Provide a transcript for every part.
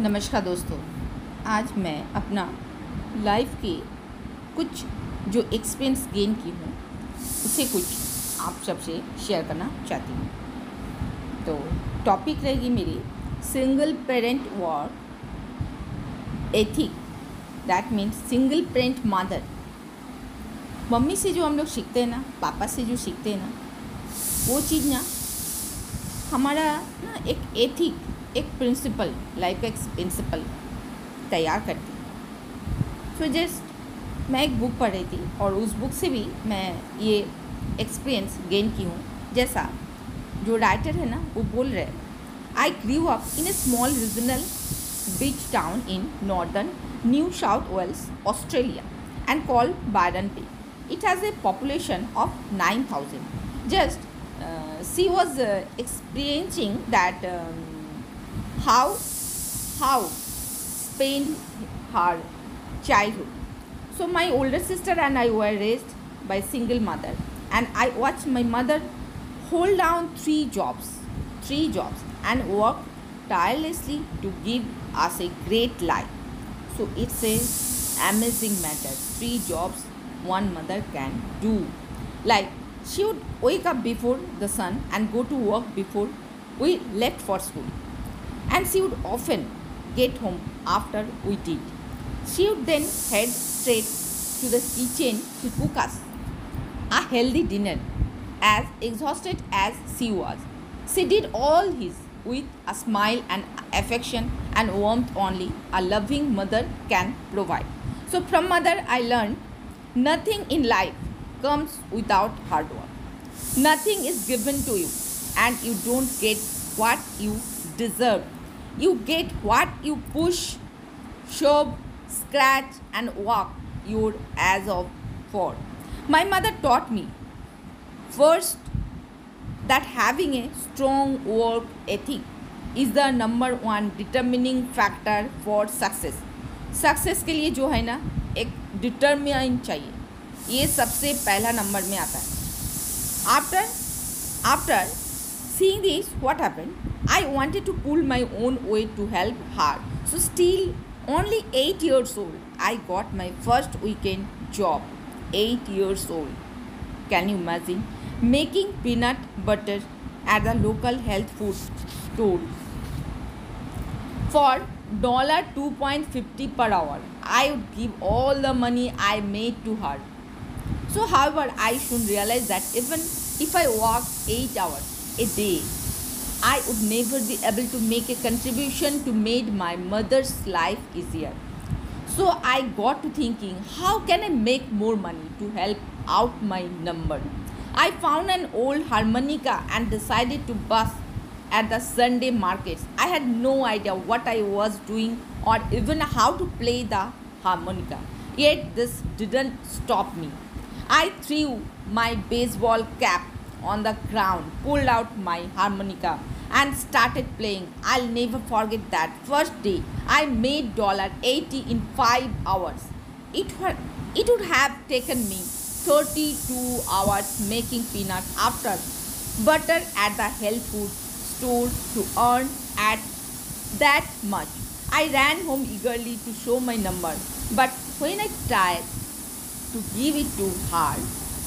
नमस्कार दोस्तों, आज मैं अपना लाइफ के कुछ जो एक्सपीरियंस गेन की हूँ, उसे कुछ आप सबसे शेयर करना चाहती हूँ। तो टॉपिक रहेगी मेरी single parent war ethic that means single parent mother mummy से जो हम लोग सीखते हैं ना, पापा से जो सीखते हैं ना, वो चीज़ ना, हमारा ना एक एथिक एक प्रिंसिपल लाइफ का एक प्रिंसिपल तैयार करती। सो जस्ट मैं एक बुक पढ़ रही थी और उस बुक से भी मैं ये एक्सपीरियंस गेन की हूँ। जैसा जो राइटर है ना, वो बोल रहे I grew up in a small regional beach town in northern New South Wales Australia and call Byron Bay it has a population of nine thousand just she was experiencing that how how spent her childhood. So my older sister and I were raised by single mother and I watched my mother hold down three jobs, three jobs and work tirelessly to give us a great life. So it's a amazing matter. Three jobs one mother can do. Like she would wake up before the sun and go to work before we left for school and she would often get home after we did. She would then head straight to the kitchen to cook us a healthy dinner. As exhausted as she was, she did all his with a smile and affection and warmth only a loving mother can provide. So, from mother, I learned nothing in life comes without hard work. Nothing is given to you, and you don't get what you deserve you get what you push, shove, scratch, and walk your as of for. My mother taught me first that having a strong work ethic is the number one determining factor for success. Success के लिए जो है ना एक determine चाहिए ये सबसे पहला नंबर में आता है after after seeing this what happened I wanted to pull my own weight to help her. So, still only 8 years old, I got my first weekend job. 8 years old. Can you imagine? Making peanut butter at the local health food store for dollar 2.50 per hour. I would give all the money I made to her. So, however, I soon realized that even if I work 8 hours a day, I would never be able to make a contribution to make my mother's life easier. So I got to thinking, how can I make more money to help out my number? I found an old harmonica and decided to bust at the Sunday markets. I had no idea what I was doing or even how to play the harmonica. Yet this didn't stop me. I threw my baseball cap on the ground, pulled out my harmonica and started playing. I'll never forget that first day. I made dollar $80 in 5 hours. It, were, it would have taken me 32 hours making peanuts after butter at the health food store to earn at that much. I ran home eagerly to show my number, but when I tried to give it to her,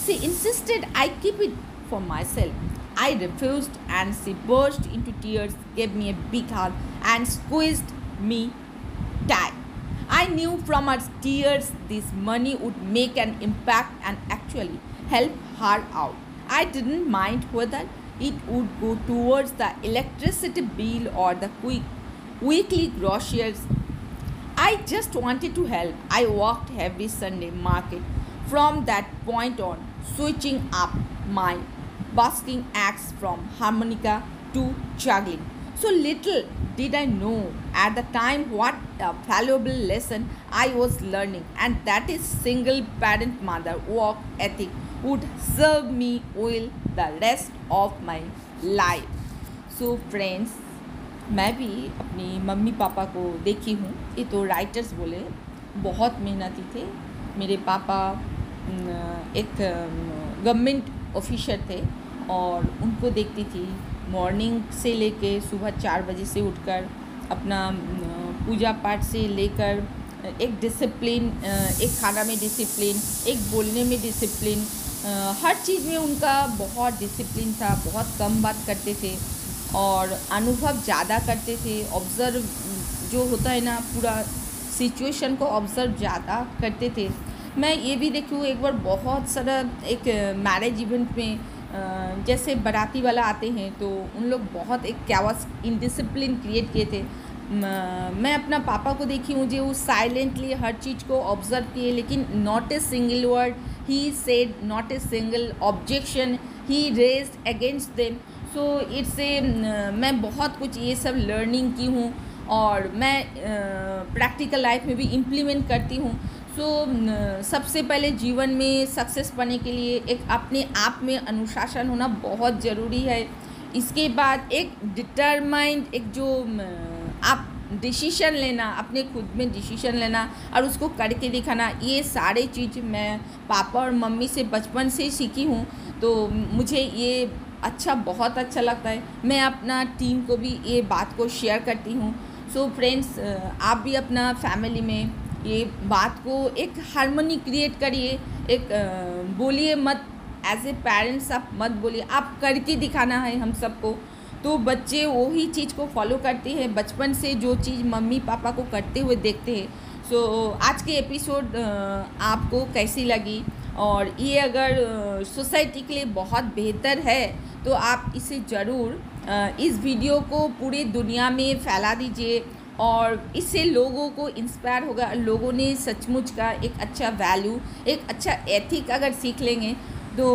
she insisted I keep it for myself. I refused and she burst into tears, gave me a big hug and squeezed me tight. I knew from her tears this money would make an impact and actually help her out. I didn't mind whether it would go towards the electricity bill or the quick weekly groceries. I just wanted to help. I walked every Sunday market from that point on, switching up my busking acts from harmonica to juggling. So little did I know at the time what a valuable lesson I was learning, and that is single parent mother work ethic would serve me well the rest of my life. So friends, मैं भी अपनी mummy papa को देखी हूँ ये तो writers बोले बहुत मेहनती थे मेरे पापा एक गवर्नमेंट ऑफिसर थे और उनको देखती थी। मॉर्निंग से लेके सुबह चार बजे से उठकर, अपना पूजा पाठ से लेकर एक डिसिप्लिन एक खाना में डिसिप्लिन एक बोलने में डिसिप्लिन हर चीज़ में उनका बहुत डिसिप्लिन था, बहुत कम बात करते थे और अनुभव ज़्यादा करते थे। ऑब्ज़र्व जो होता है ना, पूरा सिचुएशन को ऑब्ज़र्व ज़्यादा करते थे। मैं ये भी देखी हूँ एक बार बहुत सारा एक मैरिज इवेंट में जैसे बाराती वाला आते हैं तो उन लोग बहुत एक कैवस इनडिसिप्लिन क्रिएट किए थे। मैं अपना पापा को देखी हूँ जो साइलेंटली हर चीज़ को ऑब्ज़र्व किए, लेकिन not a single word he said not a single objection he raise against them so it's a मैं बहुत कुछ ये सब लर्निंग की हूँ, और मैं प्रैक्टिकल लाइफ में भी इम्प्लीमेंट करती हूँ। सो so, सबसे पहले जीवन में सक्सेस पाने के लिए एक अपने आप में अनुशासन होना बहुत ज़रूरी है। इसके बाद एक डिटरमाइंड एक जो आप डिसीशन लेना अपने खुद में डिसीशन लेना और उसको करके दिखाना ये सारे चीज़ मैं पापा और मम्मी से बचपन से सीखी हूँ। तो मुझे ये अच्छा बहुत अच्छा लगता है। मैं अपना टीम को भी ये बात को शेयर करती हूँ। सो so, फ्रेंड्स आप भी अपना फैमिली में ये बात को एक हारमोनी क्रिएट करिए एक बोलिए मत एज ए पेरेंट्स आप मत बोलिए आप करके दिखाना है हम सबको। तो बच्चे वही चीज़ को फॉलो करते हैं बचपन से जो चीज़ मम्मी पापा को करते हुए देखते हैं। सो so, आज के एपिसोड आपको कैसी लगी? और ये अगर सोसाइटी के लिए बहुत बेहतर है तो आप इसे ज़रूर इस वीडियो को पूरी दुनिया में फैला दीजिए। और इससे लोगों को इंस्पायर होगा, लोगों ने सचमुच का एक अच्छा वैल्यू एक अच्छा एथिक अगर सीख लेंगे तो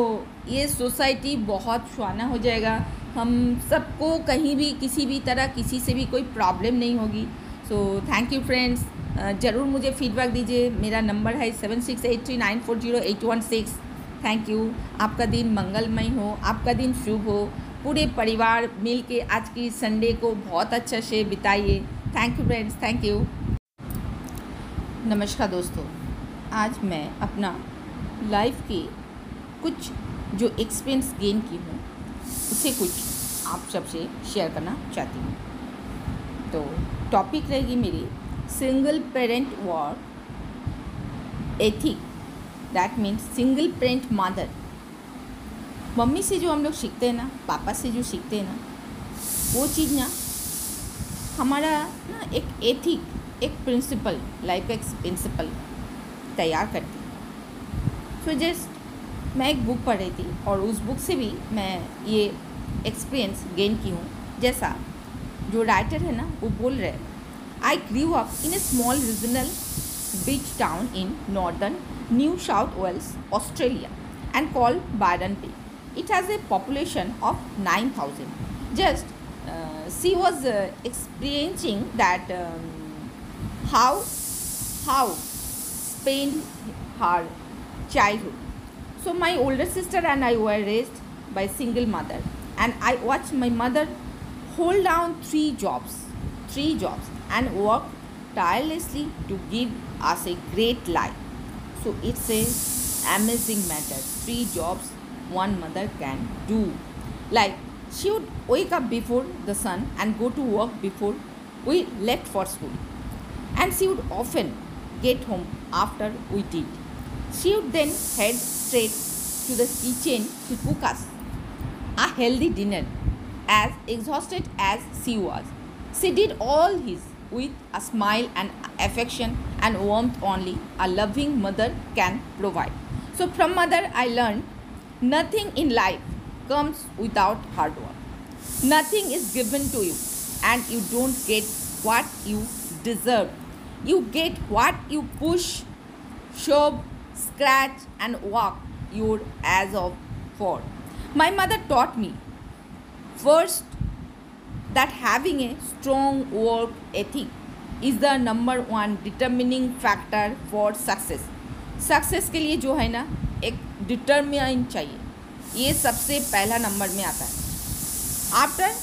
ये सोसाइटी बहुत सुहाना हो जाएगा। हम सबको कहीं भी, किसी भी तरह, किसी से भी कोई प्रॉब्लम नहीं होगी। सो थैंक यू फ्रेंड्स ज़रूर मुझे फीडबैक दीजिए। मेरा नंबर है seven six eight three nine four zero eight one six thank you आपका दिन मंगलमय हो। आपका दिन शुभ हो। पूरे परिवार मिल के आज की संडे को बहुत अच्छा से बिताइए। Thank you friends thank you नमस्कार दोस्तों। आज मैं अपना लाइफ के कुछ जो एक्सपीरियंस गेन की हूँ, उसे कुछ आप सबसे शेयर करना चाहती हूँ। तो टॉपिक रहेगी मेरी single parent war ethic that means single parent mother mummy से जो हम लोग सीखते हैं ना, पापा से जो सीखते हैं ना, वो चीज़ ना हमारा ना एक एथिक एक प्रिंसिपल लाइफ का एक प्रिंसिपल तैयार करती सो जस्ट मैं एक बुक पढ़ रही थी और उस बुक से भी मैं ये एक्सपीरियंस गेन की हूँ। जैसा जो राइटर है ना, वो बोल रहे I grew up in a small regional beach town in northern New South Wales Australia and call Byron Bay it has a population of nine thousand just she was uh, experiencing that um, how how spent her childhood. So my older sister and i were raised by single mother. And i watched my mother hold down three jobs three jobs and work tirelessly to give us a great life. So it's a amazing matter. Three jobs one mother can do. Like she would wake up before the sun and go to work before we left for school. And she would often get home after we did. She would then head straight to the kitchen to cook us a healthy dinner. As exhausted as she was, she did all his with a smile and affection and warmth only a loving mother can provide. So, from mother, I learned nothing in life comes without hard work. Nothing is given to you and you don't get what you deserve. You get what you push, shove, scratch and walk your as of for. My mother taught me first that having a strong work ethic is the number one determining factor for success. Success के लिए जो है ना एक determine चाहिए ये सबसे पहला नंबर में आता है। After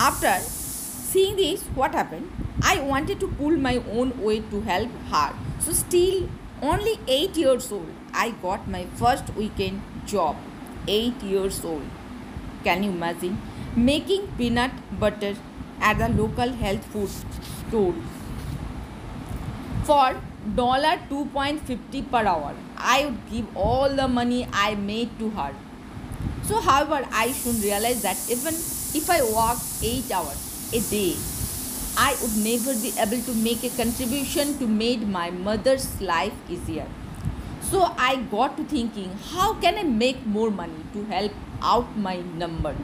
after seeing this what happen I wanted to pull my own way to help her so still only eight years old I got my first we can job eight years old can you imagine making peanut butter at the local health food store for dollar two point fifty per hour I would give all the money I made to hurt So, however, I should realize that even if I work 8 hours a day, I would never be able to make a contribution to make my mother's life easier. So I got to thinking, how can I make more money to help out my number?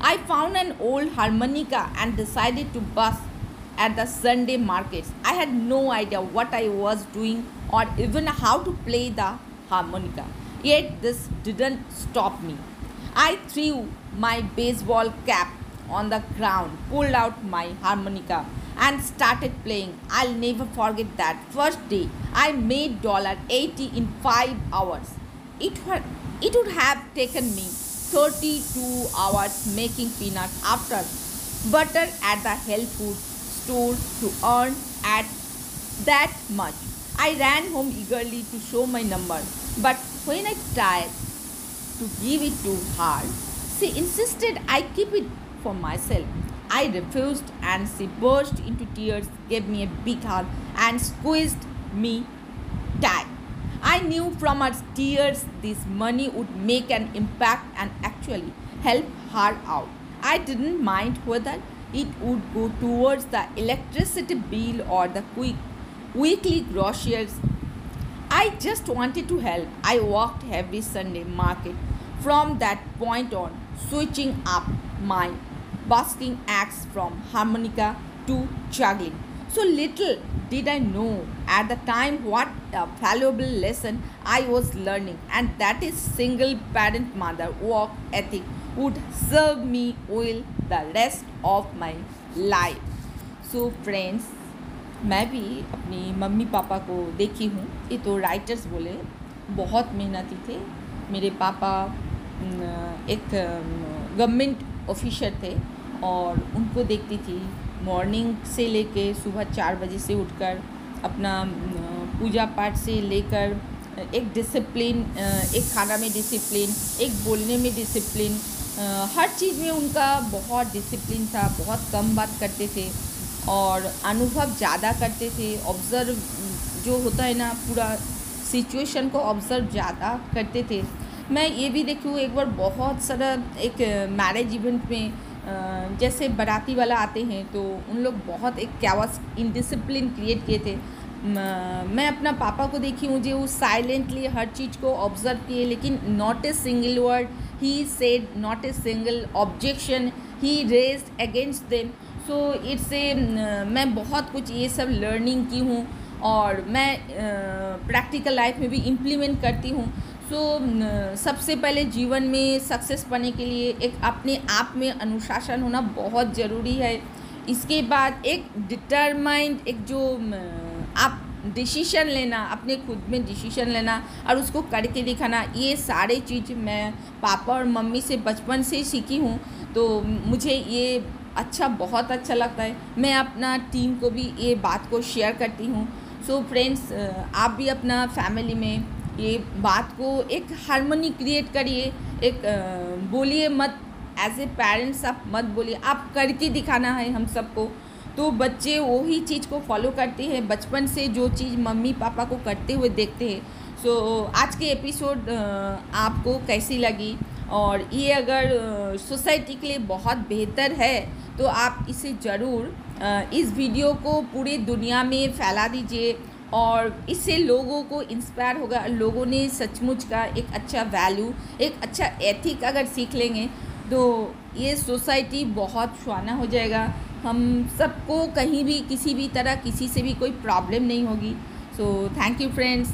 I found an old harmonica and decided to bust at the Sunday markets. I had no idea what I was doing or even how to play the harmonica. Yet this didn't stop me. I threw my baseball cap on the ground, pulled out my harmonica, and started playing. I'll never forget that first day. I made $80 in 5 hours. It, it would have taken me 32 hours making peanuts after butter at the health food store to earn at that much. I ran home eagerly to show my number, but when I tried to give it to her, she insisted I keep it for myself. I refused and she burst into tears, gave me a big hug, and squeezed me tight. I knew from her tears this money would make an impact and actually help her out. I didn't mind whether it would go towards the electricity bill or the quick weekly groceries. I just wanted to help. I walked every Sunday market from that point on, switching up my busking acts from harmonica to juggling. So little did I know at the time what a valuable lesson I was learning, and that is single parent mother work ethic would serve me well the rest of my life. So friends, मैं भी अपनी mummy papa को देखी हूँ ये तो writers बोले बहुत मेहनती थे मेरे पापा एक गवर्नमेंट ऑफिसर थे और उनको देखती थी। मॉर्निंग से लेके सुबह चार बजे से उठकर अपना पूजा पाठ से लेकर एक डिसिप्लिन एक खाना में डिसिप्लिन एक बोलने में डिसिप्लिन हर चीज़ में उनका बहुत डिसिप्लिन था, बहुत कम बात करते थे और अनुभव ज़्यादा करते थे। ऑब्ज़र्व जो होता है ना, पूरा सिचुएशन को ऑब्ज़र्व ज़्यादा करते थे। मैं ये भी देखूँ, एक बार बहुत सारा एक मैरिज इवेंट में जैसे बाराती वाला आते हैं तो उन लोग बहुत एक कैवास इनडिसिप्लिन क्रिएट किए थे। मैं अपना पापा को देखी हूँ, जो साइलेंटली हर चीज़ को ऑब्ज़र्व किए, लेकिन not a single word he said not a single objection he raise against them so it's a मैं बहुत कुछ ये सब लर्निंग की हूँ, और मैं प्रैक्टिकल लाइफ में भी इम्प्लीमेंट करती हूँ। सो सबसे पहले जीवन में सक्सेस पाने के लिए एक अपने आप में अनुशासन होना बहुत ज़रूरी है। इसके बाद एक डिटरमाइंड एक जो आप डिसीशन लेना, अपने खुद में डिसीशन लेना और उसको करके दिखाना, ये सारे चीज़ मैं पापा और मम्मी से, बचपन से सीखी हूँ। तो मुझे ये अच्छा बहुत अच्छा लगता है। मैं अपना टीम को भी, ये बात को शेयर करती हूँ। सो so फ्रेंड्स आप भी अपना फैमिली में ये बात को एक हारमोनी क्रिएट करिए एक बोलिए मत एज ए पेरेंट्स आप मत बोलिए आप करके दिखाना है हम सबको। तो बच्चे वही चीज़ को फॉलो करते हैं बचपन से जो चीज़ मम्मी पापा को करते हुए देखते हैं। सो so, आज के एपिसोड आपको कैसी लगी? और ये अगर सोसाइटी के लिए बहुत बेहतर है तो आप इसे ज़रूर इस वीडियो को पूरी दुनिया में फैला दीजिए। और इससे लोगों को इंस्पायर होगा, लोगों ने सचमुच का एक अच्छा वैल्यू एक अच्छा एथिक अगर सीख लेंगे तो ये सोसाइटी बहुत सुहाना हो जाएगा। हम सबको कहीं भी, किसी भी तरह, किसी से भी कोई प्रॉब्लम नहीं होगी। सो थैंक यू फ्रेंड्स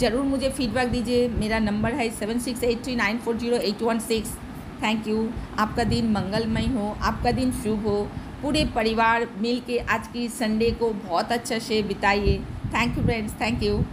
ज़रूर मुझे फीडबैक दीजिए। मेरा नंबर है seven six eight three nine four zero eight one six thank you आपका दिन मंगलमय हो, आपका दिन शुभ हो। पूरे परिवार मिल के आज की संडे को बहुत अच्छा से बिताइए। Thank you friends. Thank you.